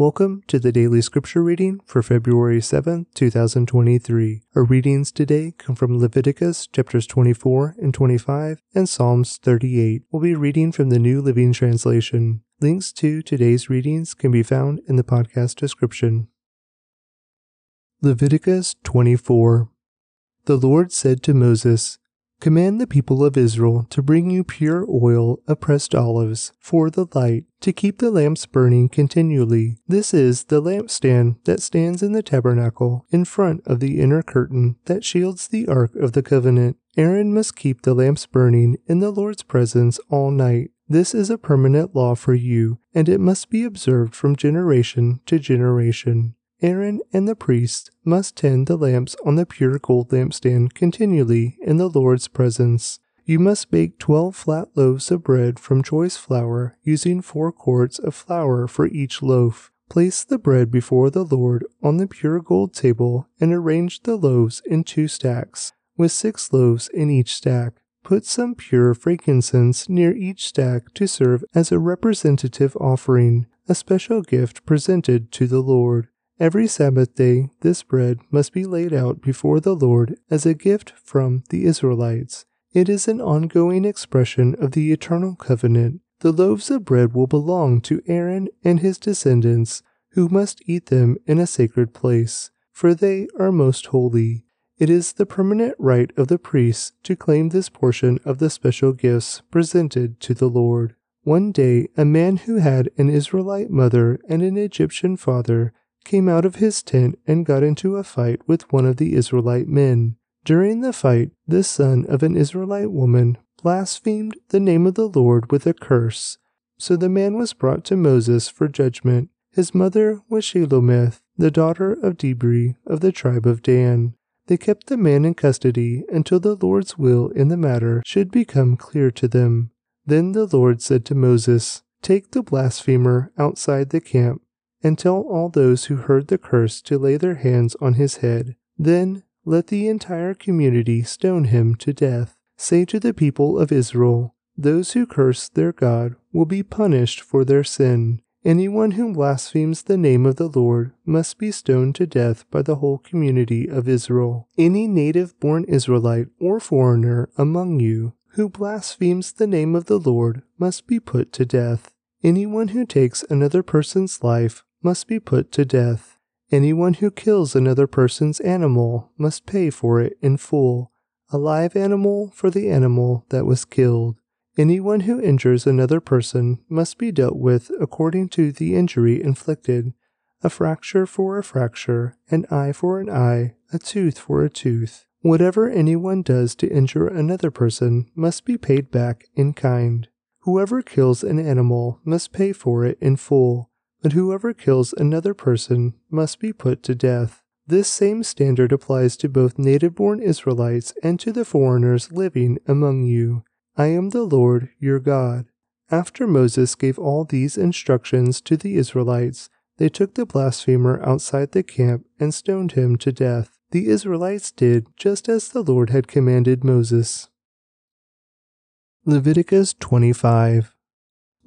Welcome to the daily scripture reading for February 7th, 2023. Our readings today come from Leviticus chapters 24 and 25 and Psalms 38. We'll be reading from the New Living Translation. Links to today's readings can be found in the podcast description. Leviticus 24. The Lord said to Moses, Command the people of Israel to bring you pure oil of pressed olives for the light, to keep the lamps burning continually. This is the lampstand that stands in the tabernacle in front of the inner curtain that shields the ark of the covenant. Aaron must keep the lamps burning in the Lord's presence all night. This is a permanent law for you, and it must be observed from generation to generation. Aaron and the priests must tend the lamps on the pure gold lampstand continually in the Lord's presence. You must bake twelve flat loaves of bread from choice flour, using four quarts of flour for each loaf. Place the bread before the Lord on the pure gold table and arrange the loaves in two stacks, with six loaves in each stack. Put some pure frankincense near each stack to serve as a representative offering, a special gift presented to the Lord. Every Sabbath day, this bread must be laid out before the Lord as a gift from the Israelites. It is an ongoing expression of the eternal covenant. The loaves of bread will belong to Aaron and his descendants, who must eat them in a sacred place, for they are most holy. It is the permanent right of the priests to claim this portion of the special gifts presented to the Lord. One day, a man who had an Israelite mother and an Egyptian father came out of his tent and got into a fight with one of the Israelite men. During the fight, this son of an Israelite woman blasphemed the name of the Lord with a curse. So the man was brought to Moses for judgment. His mother was Shelomith, the daughter of Dibri of the tribe of Dan. They kept the man in custody until the Lord's will in the matter should become clear to them. Then the Lord said to Moses, Take the blasphemer outside the camp and tell all those who heard the curse to lay their hands on his head. Then let the entire community stone him to death. Say to the people of Israel, Those who curse their God will be punished for their sin. Anyone who blasphemes the name of the Lord must be stoned to death by the whole community of Israel. Any native born Israelite or foreigner among you who blasphemes the name of the Lord must be put to death. Anyone who takes another person's life must be put to death. Anyone who kills another person's animal must pay for it in full, a live animal for the animal that was killed. Anyone who injures another person must be dealt with according to the injury inflicted a fracture for a fracture, an eye for an eye, a tooth for a tooth. Whatever anyone does to injure another person must be paid back in kind. Whoever kills an animal must pay for it in full but whoever kills another person must be put to death. This same standard applies to both native born Israelites and to the foreigners living among you. I am the Lord your God. After Moses gave all these instructions to the Israelites, they took the blasphemer outside the camp and stoned him to death. The Israelites did just as the Lord had commanded Moses. Leviticus 25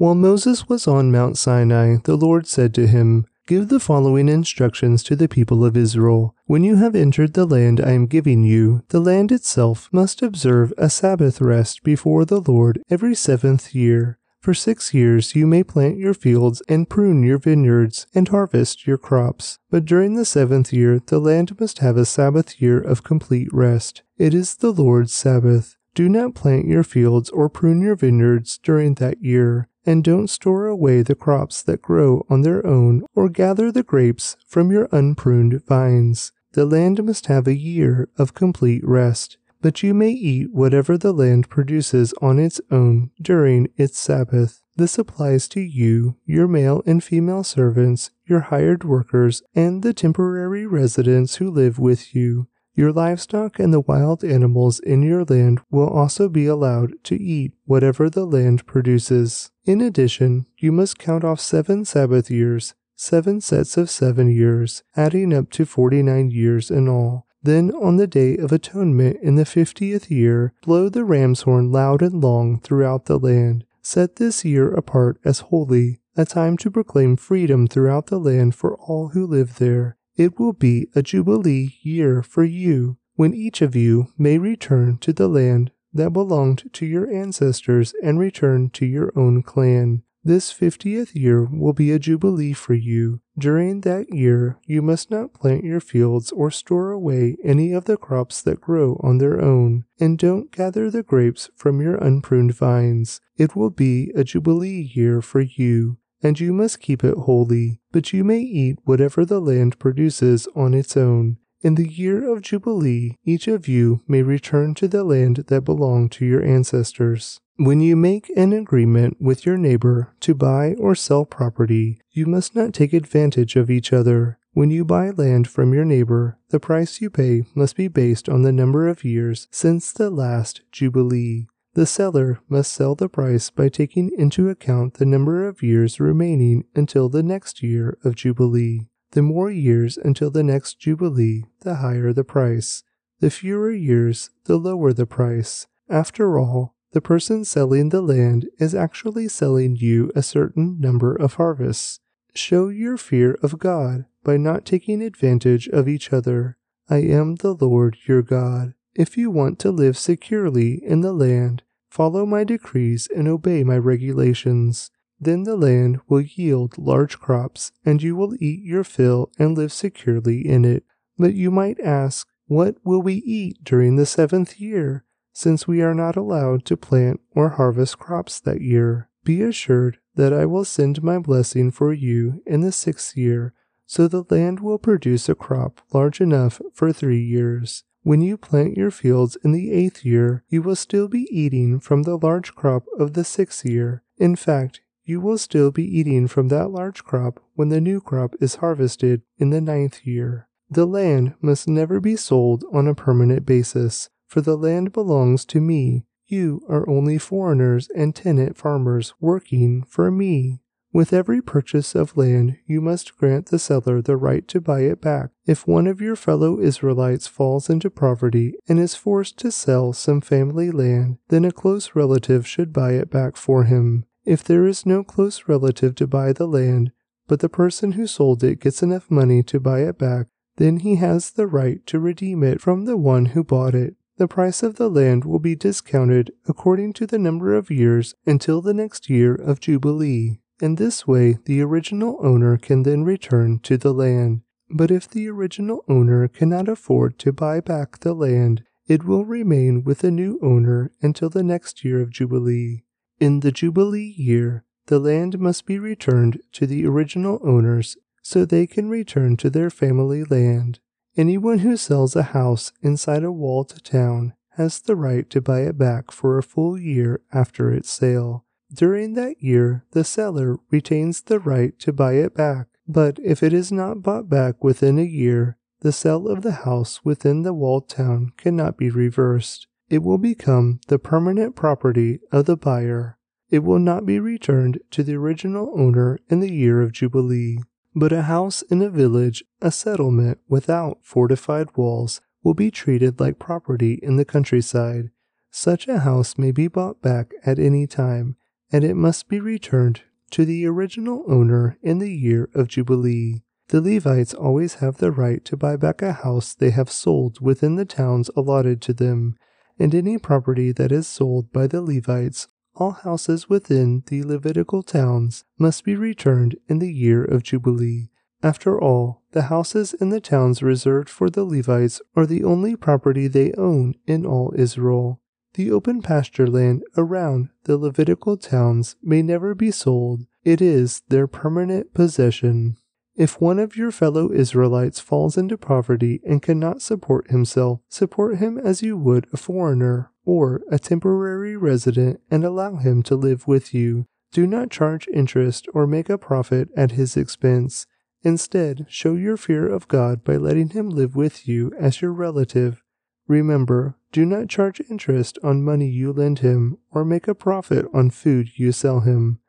while Moses was on Mount Sinai, the Lord said to him, Give the following instructions to the people of Israel. When you have entered the land I am giving you, the land itself must observe a Sabbath rest before the Lord every seventh year. For six years you may plant your fields and prune your vineyards and harvest your crops. But during the seventh year the land must have a Sabbath year of complete rest. It is the Lord's Sabbath. Do not plant your fields or prune your vineyards during that year and don't store away the crops that grow on their own or gather the grapes from your unpruned vines. The land must have a year of complete rest, but you may eat whatever the land produces on its own during its Sabbath. This applies to you, your male and female servants, your hired workers, and the temporary residents who live with you. Your livestock and the wild animals in your land will also be allowed to eat whatever the land produces. In addition, you must count off seven Sabbath years, seven sets of seven years, adding up to forty nine years in all. Then, on the day of atonement in the fiftieth year, blow the ram's horn loud and long throughout the land. Set this year apart as holy, a time to proclaim freedom throughout the land for all who live there. It will be a jubilee year for you, when each of you may return to the land that belonged to your ancestors and return to your own clan. This fiftieth year will be a jubilee for you. During that year, you must not plant your fields or store away any of the crops that grow on their own, and don't gather the grapes from your unpruned vines. It will be a jubilee year for you, and you must keep it holy, but you may eat whatever the land produces on its own. In the year of Jubilee, each of you may return to the land that belonged to your ancestors. When you make an agreement with your neighbor to buy or sell property, you must not take advantage of each other. When you buy land from your neighbor, the price you pay must be based on the number of years since the last Jubilee. The seller must sell the price by taking into account the number of years remaining until the next year of Jubilee. The more years until the next Jubilee, the higher the price. The fewer years, the lower the price. After all, the person selling the land is actually selling you a certain number of harvests. Show your fear of God by not taking advantage of each other. I am the Lord your God. If you want to live securely in the land, follow my decrees and obey my regulations. Then the land will yield large crops, and you will eat your fill and live securely in it. But you might ask, What will we eat during the seventh year, since we are not allowed to plant or harvest crops that year? Be assured that I will send my blessing for you in the sixth year, so the land will produce a crop large enough for three years. When you plant your fields in the eighth year, you will still be eating from the large crop of the sixth year. In fact, you will still be eating from that large crop when the new crop is harvested in the ninth year. The land must never be sold on a permanent basis, for the land belongs to me. You are only foreigners and tenant farmers working for me. With every purchase of land, you must grant the seller the right to buy it back. If one of your fellow Israelites falls into poverty and is forced to sell some family land, then a close relative should buy it back for him. If there is no close relative to buy the land, but the person who sold it gets enough money to buy it back, then he has the right to redeem it from the one who bought it. The price of the land will be discounted according to the number of years until the next year of Jubilee. In this way, the original owner can then return to the land. But if the original owner cannot afford to buy back the land, it will remain with the new owner until the next year of Jubilee. In the Jubilee year, the land must be returned to the original owners so they can return to their family land. Anyone who sells a house inside a walled town has the right to buy it back for a full year after its sale. During that year, the seller retains the right to buy it back, but if it is not bought back within a year, the sale of the house within the walled town cannot be reversed it will become the permanent property of the buyer. It will not be returned to the original owner in the year of Jubilee. But a house in a village, a settlement without fortified walls, will be treated like property in the countryside. Such a house may be bought back at any time, and it must be returned to the original owner in the year of Jubilee. The Levites always have the right to buy back a house they have sold within the towns allotted to them and any property that is sold by the Levites, all houses within the Levitical towns must be returned in the year of Jubilee. After all, the houses in the towns reserved for the Levites are the only property they own in all Israel. The open pasture land around the Levitical towns may never be sold, it is their permanent possession. If one of your fellow Israelites falls into poverty and cannot support himself, support him as you would a foreigner or a temporary resident and allow him to live with you. Do not charge interest or make a profit at his expense. Instead, show your fear of God by letting him live with you as your relative. Remember, do not charge interest on money you lend him or make a profit on food you sell him.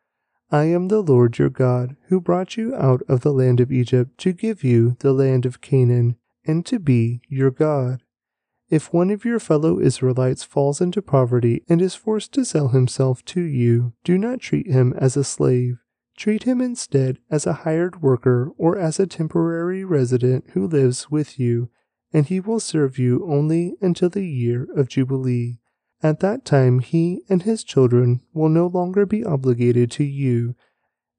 I am the Lord your God, who brought you out of the land of Egypt to give you the land of Canaan, and to be your God. If one of your fellow Israelites falls into poverty and is forced to sell himself to you, do not treat him as a slave. Treat him instead as a hired worker or as a temporary resident who lives with you, and he will serve you only until the year of Jubilee. At that time, he and his children will no longer be obligated to you,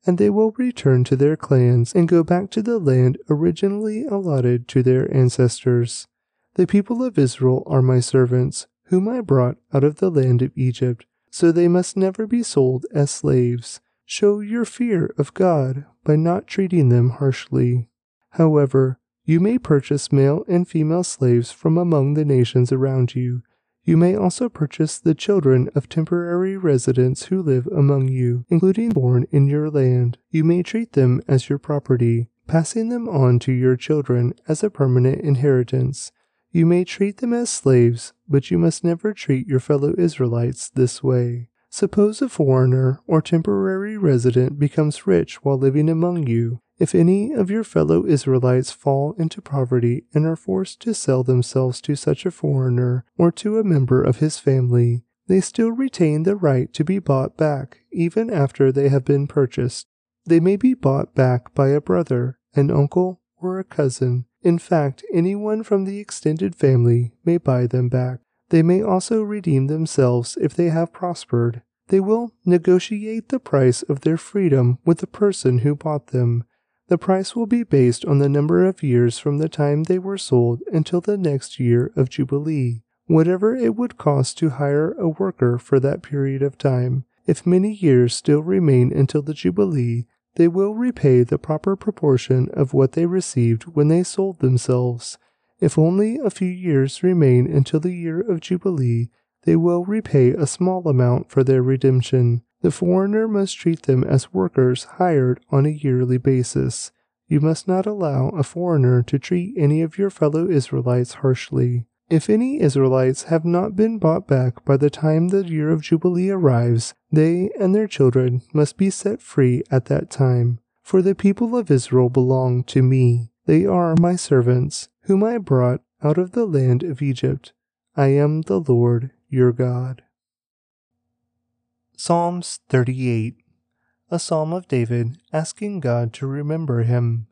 and they will return to their clans and go back to the land originally allotted to their ancestors. The people of Israel are my servants, whom I brought out of the land of Egypt, so they must never be sold as slaves. Show your fear of God by not treating them harshly. However, you may purchase male and female slaves from among the nations around you. You may also purchase the children of temporary residents who live among you, including born in your land. You may treat them as your property, passing them on to your children as a permanent inheritance. You may treat them as slaves, but you must never treat your fellow Israelites this way. Suppose a foreigner or temporary resident becomes rich while living among you. If any of your fellow Israelites fall into poverty and are forced to sell themselves to such a foreigner or to a member of his family, they still retain the right to be bought back even after they have been purchased. They may be bought back by a brother, an uncle, or a cousin. In fact, anyone from the extended family may buy them back. They may also redeem themselves if they have prospered. They will negotiate the price of their freedom with the person who bought them. The price will be based on the number of years from the time they were sold until the next year of Jubilee, whatever it would cost to hire a worker for that period of time. If many years still remain until the Jubilee, they will repay the proper proportion of what they received when they sold themselves. If only a few years remain until the year of Jubilee, they will repay a small amount for their redemption. The foreigner must treat them as workers hired on a yearly basis. You must not allow a foreigner to treat any of your fellow Israelites harshly. If any Israelites have not been bought back by the time the year of Jubilee arrives, they and their children must be set free at that time. For the people of Israel belong to me. They are my servants, whom I brought out of the land of Egypt. I am the Lord your God. Psalms 38 A Psalm of David asking God to remember him.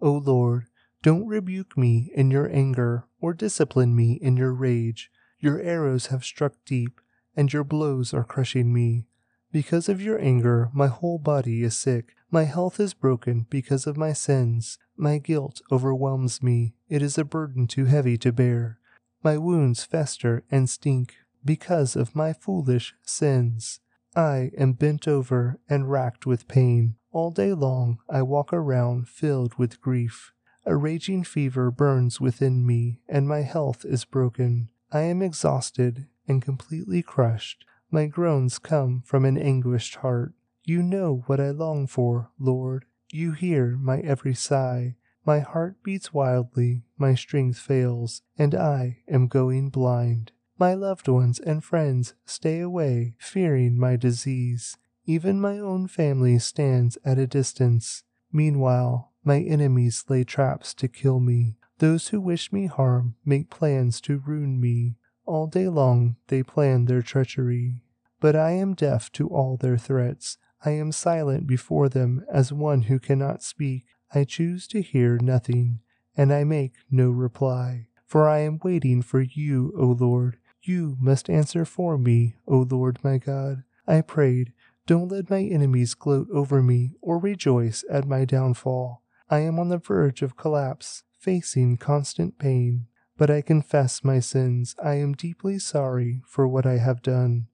O Lord, don't rebuke me in your anger or discipline me in your rage. Your arrows have struck deep, and your blows are crushing me. Because of your anger, my whole body is sick. My health is broken because of my sins. My guilt overwhelms me. It is a burden too heavy to bear. My wounds fester and stink because of my foolish sins. I am bent over and racked with pain. All day long I walk around filled with grief. A raging fever burns within me, and my health is broken. I am exhausted and completely crushed. My groans come from an anguished heart. You know what I long for, Lord. You hear my every sigh. My heart beats wildly, my strength fails, and I am going blind. My loved ones and friends stay away, fearing my disease. Even my own family stands at a distance. Meanwhile, my enemies lay traps to kill me. Those who wish me harm make plans to ruin me. All day long they plan their treachery. But I am deaf to all their threats. I am silent before them as one who cannot speak. I choose to hear nothing, and I make no reply. For I am waiting for you, O Lord. You must answer for me, O Lord my God. I prayed, don't let my enemies gloat over me or rejoice at my downfall. I am on the verge of collapse, facing constant pain. But I confess my sins. I am deeply sorry for what I have done.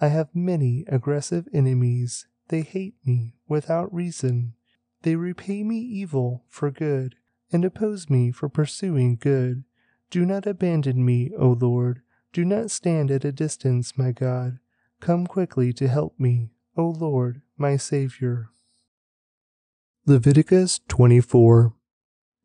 I have many aggressive enemies. They hate me without reason. They repay me evil for good and oppose me for pursuing good. Do not abandon me, O Lord. Do not stand at a distance, my God. Come quickly to help me, O Lord, my Savior. Leviticus 24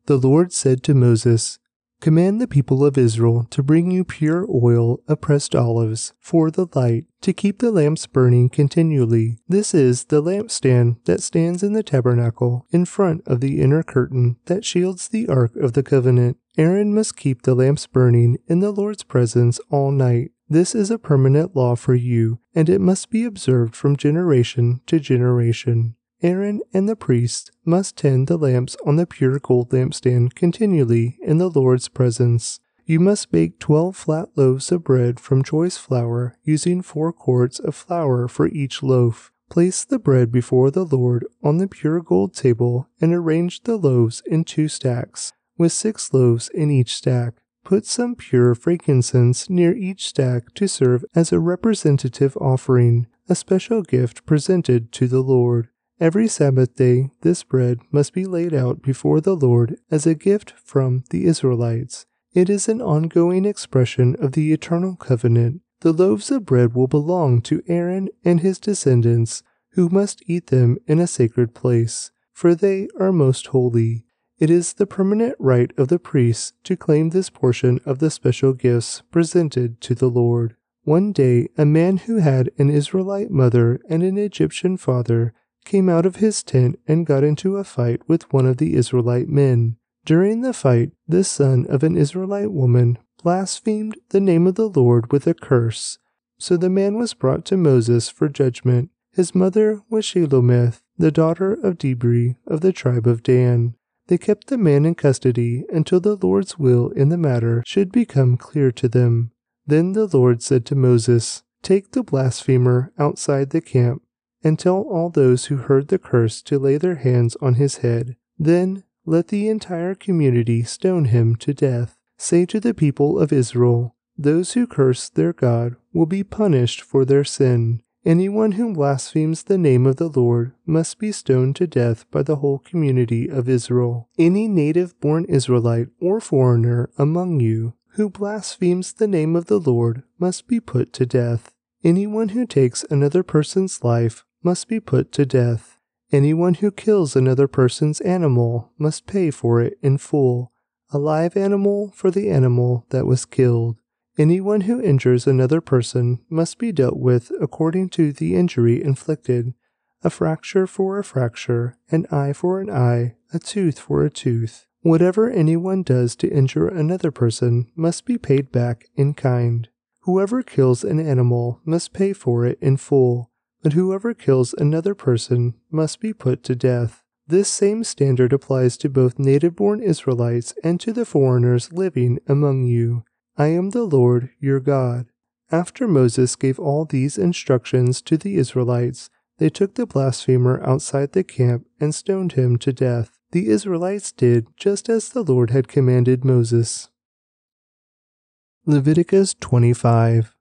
The Lord said to Moses, Command the people of Israel to bring you pure oil of pressed olives for the light, to keep the lamps burning continually. This is the lampstand that stands in the tabernacle in front of the inner curtain that shields the ark of the covenant. Aaron must keep the lamps burning in the Lord's presence all night. This is a permanent law for you, and it must be observed from generation to generation. Aaron and the priests must tend the lamps on the pure gold lampstand continually in the Lord's presence. You must bake twelve flat loaves of bread from choice flour, using four quarts of flour for each loaf. Place the bread before the Lord on the pure gold table and arrange the loaves in two stacks, with six loaves in each stack. Put some pure frankincense near each stack to serve as a representative offering, a special gift presented to the Lord. Every Sabbath day, this bread must be laid out before the Lord as a gift from the Israelites. It is an ongoing expression of the eternal covenant. The loaves of bread will belong to Aaron and his descendants, who must eat them in a sacred place, for they are most holy. It is the permanent right of the priests to claim this portion of the special gifts presented to the Lord. One day, a man who had an Israelite mother and an Egyptian father came out of his tent and got into a fight with one of the Israelite men. During the fight, this son of an Israelite woman blasphemed the name of the Lord with a curse. So the man was brought to Moses for judgment. His mother was Shelomith, the daughter of Dibri of the tribe of Dan. They kept the man in custody until the Lord's will in the matter should become clear to them. Then the Lord said to Moses, Take the blasphemer outside the camp, and tell all those who heard the curse to lay their hands on his head. Then let the entire community stone him to death. Say to the people of Israel, Those who curse their God will be punished for their sin. Anyone who blasphemes the name of the Lord must be stoned to death by the whole community of Israel. Any native born Israelite or foreigner among you who blasphemes the name of the Lord must be put to death. Anyone who takes another person's life must be put to death. Anyone who kills another person's animal must pay for it in full, a live animal for the animal that was killed. Anyone who injures another person must be dealt with according to the injury inflicted a fracture for a fracture, an eye for an eye, a tooth for a tooth. Whatever anyone does to injure another person must be paid back in kind. Whoever kills an animal must pay for it in full, but whoever kills another person must be put to death. This same standard applies to both native born Israelites and to the foreigners living among you. I am the Lord your God. After Moses gave all these instructions to the Israelites, they took the blasphemer outside the camp and stoned him to death. The Israelites did just as the Lord had commanded Moses. Leviticus 25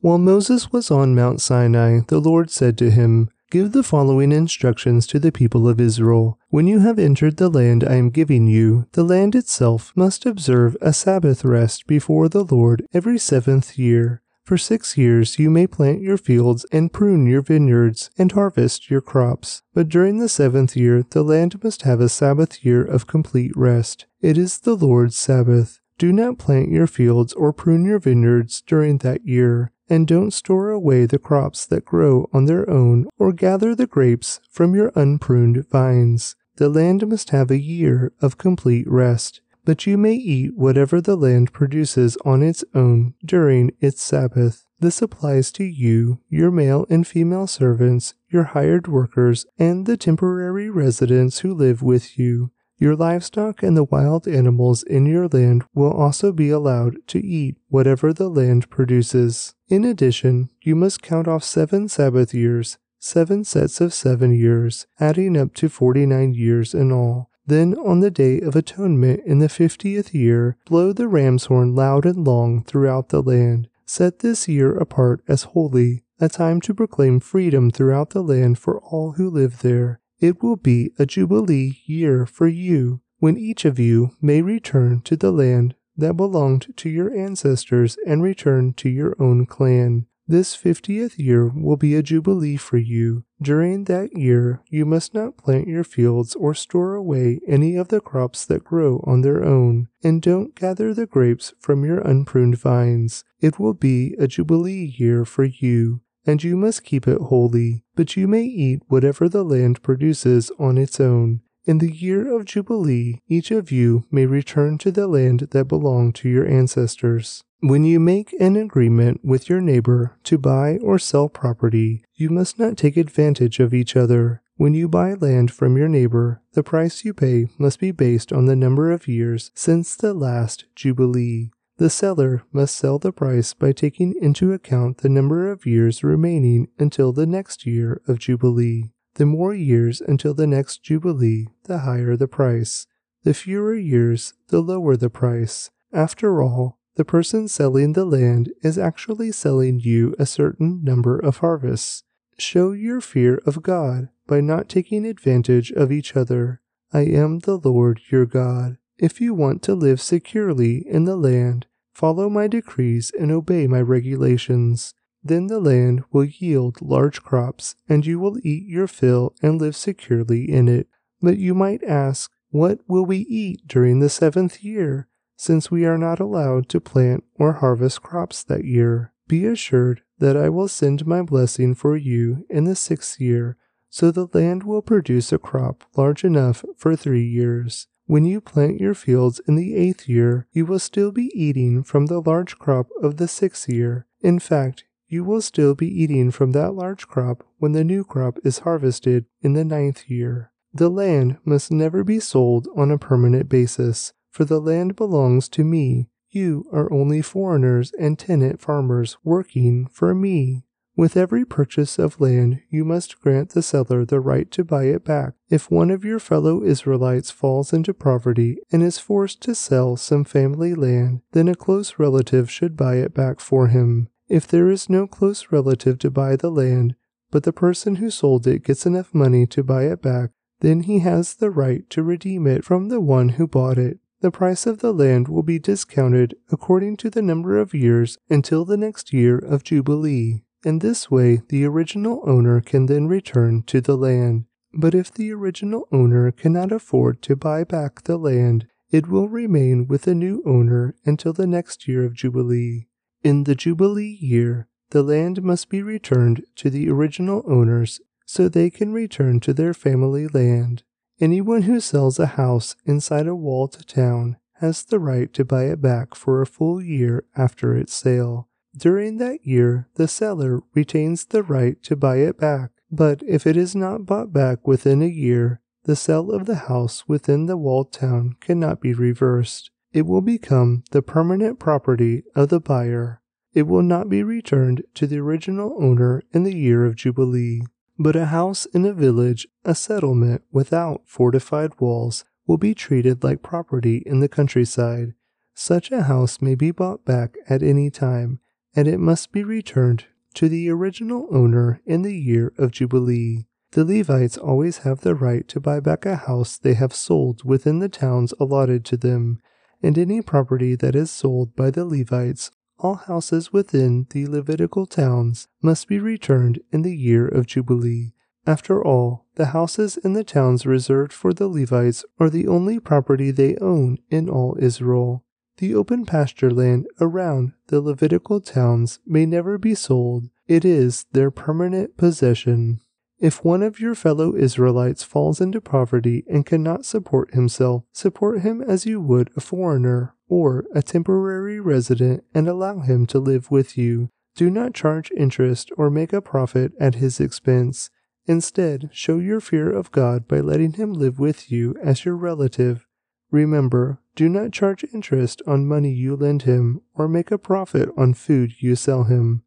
While Moses was on Mount Sinai, the Lord said to him, Give the following instructions to the people of Israel. When you have entered the land I am giving you, the land itself must observe a Sabbath rest before the Lord every seventh year. For six years you may plant your fields and prune your vineyards and harvest your crops. But during the seventh year the land must have a Sabbath year of complete rest. It is the Lord's Sabbath. Do not plant your fields or prune your vineyards during that year and don't store away the crops that grow on their own or gather the grapes from your unpruned vines. The land must have a year of complete rest, but you may eat whatever the land produces on its own during its Sabbath. This applies to you, your male and female servants, your hired workers, and the temporary residents who live with you. Your livestock and the wild animals in your land will also be allowed to eat whatever the land produces. In addition, you must count off seven Sabbath years, seven sets of seven years, adding up to forty nine years in all. Then, on the day of atonement in the fiftieth year, blow the ram's horn loud and long throughout the land. Set this year apart as holy, a time to proclaim freedom throughout the land for all who live there. It will be a jubilee year for you, when each of you may return to the land that belonged to your ancestors and return to your own clan. This fiftieth year will be a jubilee for you. During that year, you must not plant your fields or store away any of the crops that grow on their own, and don't gather the grapes from your unpruned vines. It will be a jubilee year for you and you must keep it holy, but you may eat whatever the land produces on its own. In the year of Jubilee, each of you may return to the land that belonged to your ancestors. When you make an agreement with your neighbor to buy or sell property, you must not take advantage of each other. When you buy land from your neighbor, the price you pay must be based on the number of years since the last Jubilee. The seller must sell the price by taking into account the number of years remaining until the next year of Jubilee. The more years until the next Jubilee, the higher the price. The fewer years, the lower the price. After all, the person selling the land is actually selling you a certain number of harvests. Show your fear of God by not taking advantage of each other. I am the Lord your God. If you want to live securely in the land, follow my decrees and obey my regulations. Then the land will yield large crops, and you will eat your fill and live securely in it. But you might ask, What will we eat during the seventh year, since we are not allowed to plant or harvest crops that year? Be assured that I will send my blessing for you in the sixth year, so the land will produce a crop large enough for three years. When you plant your fields in the eighth year, you will still be eating from the large crop of the sixth year. In fact, you will still be eating from that large crop when the new crop is harvested in the ninth year. The land must never be sold on a permanent basis, for the land belongs to me, you are only foreigners and tenant farmers working for me. With every purchase of land, you must grant the seller the right to buy it back. If one of your fellow Israelites falls into poverty and is forced to sell some family land, then a close relative should buy it back for him. If there is no close relative to buy the land, but the person who sold it gets enough money to buy it back, then he has the right to redeem it from the one who bought it. The price of the land will be discounted according to the number of years until the next year of Jubilee. In this way, the original owner can then return to the land. But if the original owner cannot afford to buy back the land, it will remain with the new owner until the next year of Jubilee. In the Jubilee year, the land must be returned to the original owners so they can return to their family land. Anyone who sells a house inside a walled town has the right to buy it back for a full year after its sale. During that year, the seller retains the right to buy it back, but if it is not bought back within a year, the sale of the house within the walled town cannot be reversed. It will become the permanent property of the buyer. It will not be returned to the original owner in the year of Jubilee. But a house in a village, a settlement without fortified walls, will be treated like property in the countryside. Such a house may be bought back at any time, and it must be returned to the original owner in the year of Jubilee. The Levites always have the right to buy back a house they have sold within the towns allotted to them, and any property that is sold by the Levites all houses within the Levitical towns must be returned in the year of Jubilee. After all, the houses in the towns reserved for the Levites are the only property they own in all Israel. The open pasture land around the Levitical towns may never be sold, it is their permanent possession. If one of your fellow Israelites falls into poverty and cannot support himself, support him as you would a foreigner or a temporary resident and allow him to live with you. Do not charge interest or make a profit at his expense. Instead, show your fear of God by letting him live with you as your relative. Remember, do not charge interest on money you lend him or make a profit on food you sell him.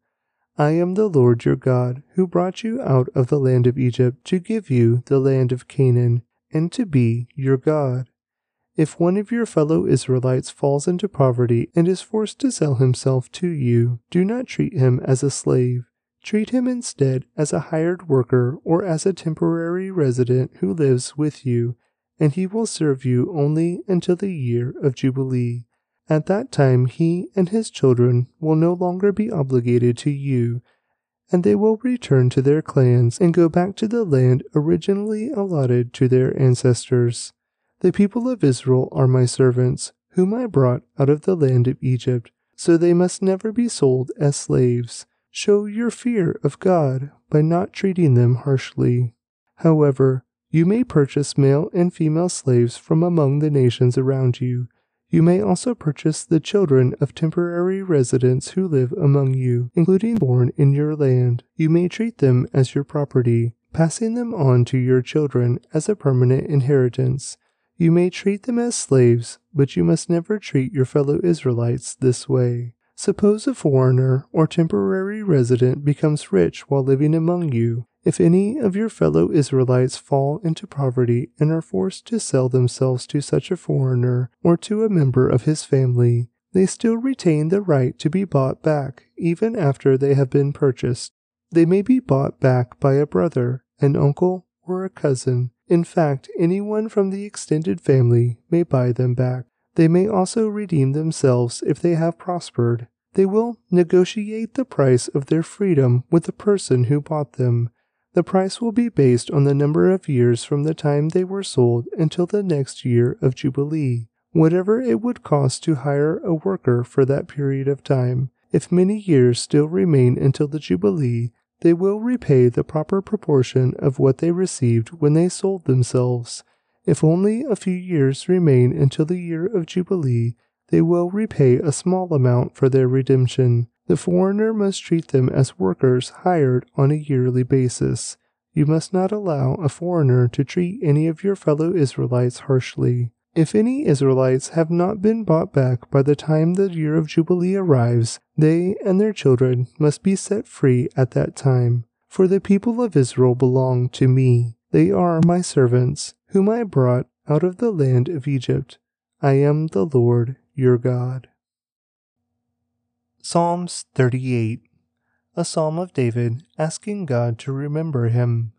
I am the Lord your God, who brought you out of the land of Egypt to give you the land of Canaan, and to be your God. If one of your fellow Israelites falls into poverty and is forced to sell himself to you, do not treat him as a slave. Treat him instead as a hired worker or as a temporary resident who lives with you, and he will serve you only until the year of Jubilee. At that time, he and his children will no longer be obligated to you, and they will return to their clans and go back to the land originally allotted to their ancestors. The people of Israel are my servants, whom I brought out of the land of Egypt, so they must never be sold as slaves. Show your fear of God by not treating them harshly. However, you may purchase male and female slaves from among the nations around you you may also purchase the children of temporary residents who live among you, including born in your land. You may treat them as your property, passing them on to your children as a permanent inheritance. You may treat them as slaves, but you must never treat your fellow Israelites this way. Suppose a foreigner or temporary resident becomes rich while living among you. If any of your fellow Israelites fall into poverty and are forced to sell themselves to such a foreigner or to a member of his family, they still retain the right to be bought back even after they have been purchased. They may be bought back by a brother, an uncle, or a cousin. In fact, anyone from the extended family may buy them back. They may also redeem themselves if they have prospered. They will negotiate the price of their freedom with the person who bought them. The price will be based on the number of years from the time they were sold until the next year of Jubilee, whatever it would cost to hire a worker for that period of time. If many years still remain until the Jubilee, they will repay the proper proportion of what they received when they sold themselves. If only a few years remain until the year of Jubilee, they will repay a small amount for their redemption. The foreigner must treat them as workers hired on a yearly basis. You must not allow a foreigner to treat any of your fellow Israelites harshly. If any Israelites have not been bought back by the time the year of Jubilee arrives, they and their children must be set free at that time. For the people of Israel belong to me. They are my servants, whom I brought out of the land of Egypt. I am the Lord your God. Psalms 38 A Psalm of David asking God to remember him.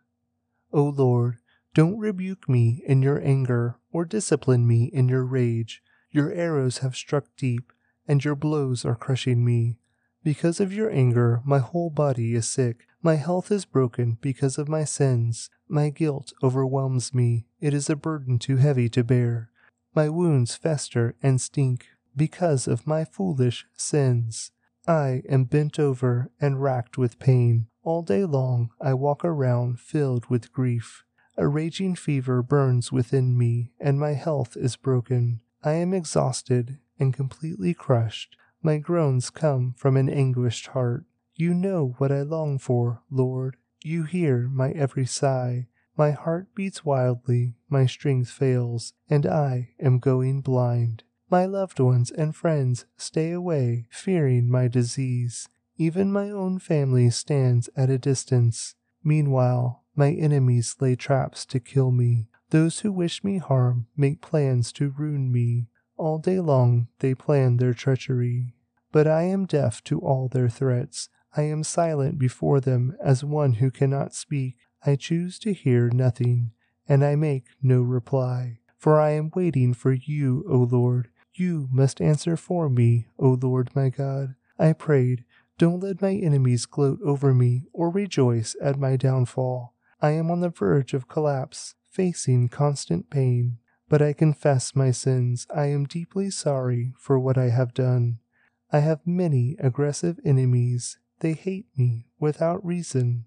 O Lord, don't rebuke me in your anger or discipline me in your rage. Your arrows have struck deep, and your blows are crushing me. Because of your anger, my whole body is sick. My health is broken because of my sins. My guilt overwhelms me. It is a burden too heavy to bear. My wounds fester and stink because of my foolish sins. I am bent over and racked with pain. All day long I walk around filled with grief. A raging fever burns within me, and my health is broken. I am exhausted and completely crushed. My groans come from an anguished heart. You know what I long for, Lord. You hear my every sigh. My heart beats wildly, my strength fails, and I am going blind. My loved ones and friends stay away, fearing my disease. Even my own family stands at a distance. Meanwhile, my enemies lay traps to kill me. Those who wish me harm make plans to ruin me. All day long they plan their treachery. But I am deaf to all their threats. I am silent before them as one who cannot speak. I choose to hear nothing, and I make no reply. For I am waiting for you, O Lord. You must answer for me, O Lord my God. I prayed, don't let my enemies gloat over me or rejoice at my downfall. I am on the verge of collapse, facing constant pain. But I confess my sins. I am deeply sorry for what I have done. I have many aggressive enemies. They hate me without reason.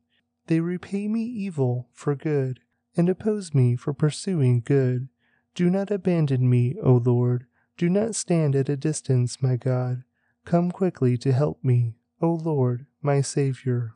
They repay me evil for good and oppose me for pursuing good. Do not abandon me, O Lord. Do not stand at a distance, my God. Come quickly to help me, O Lord, my Savior.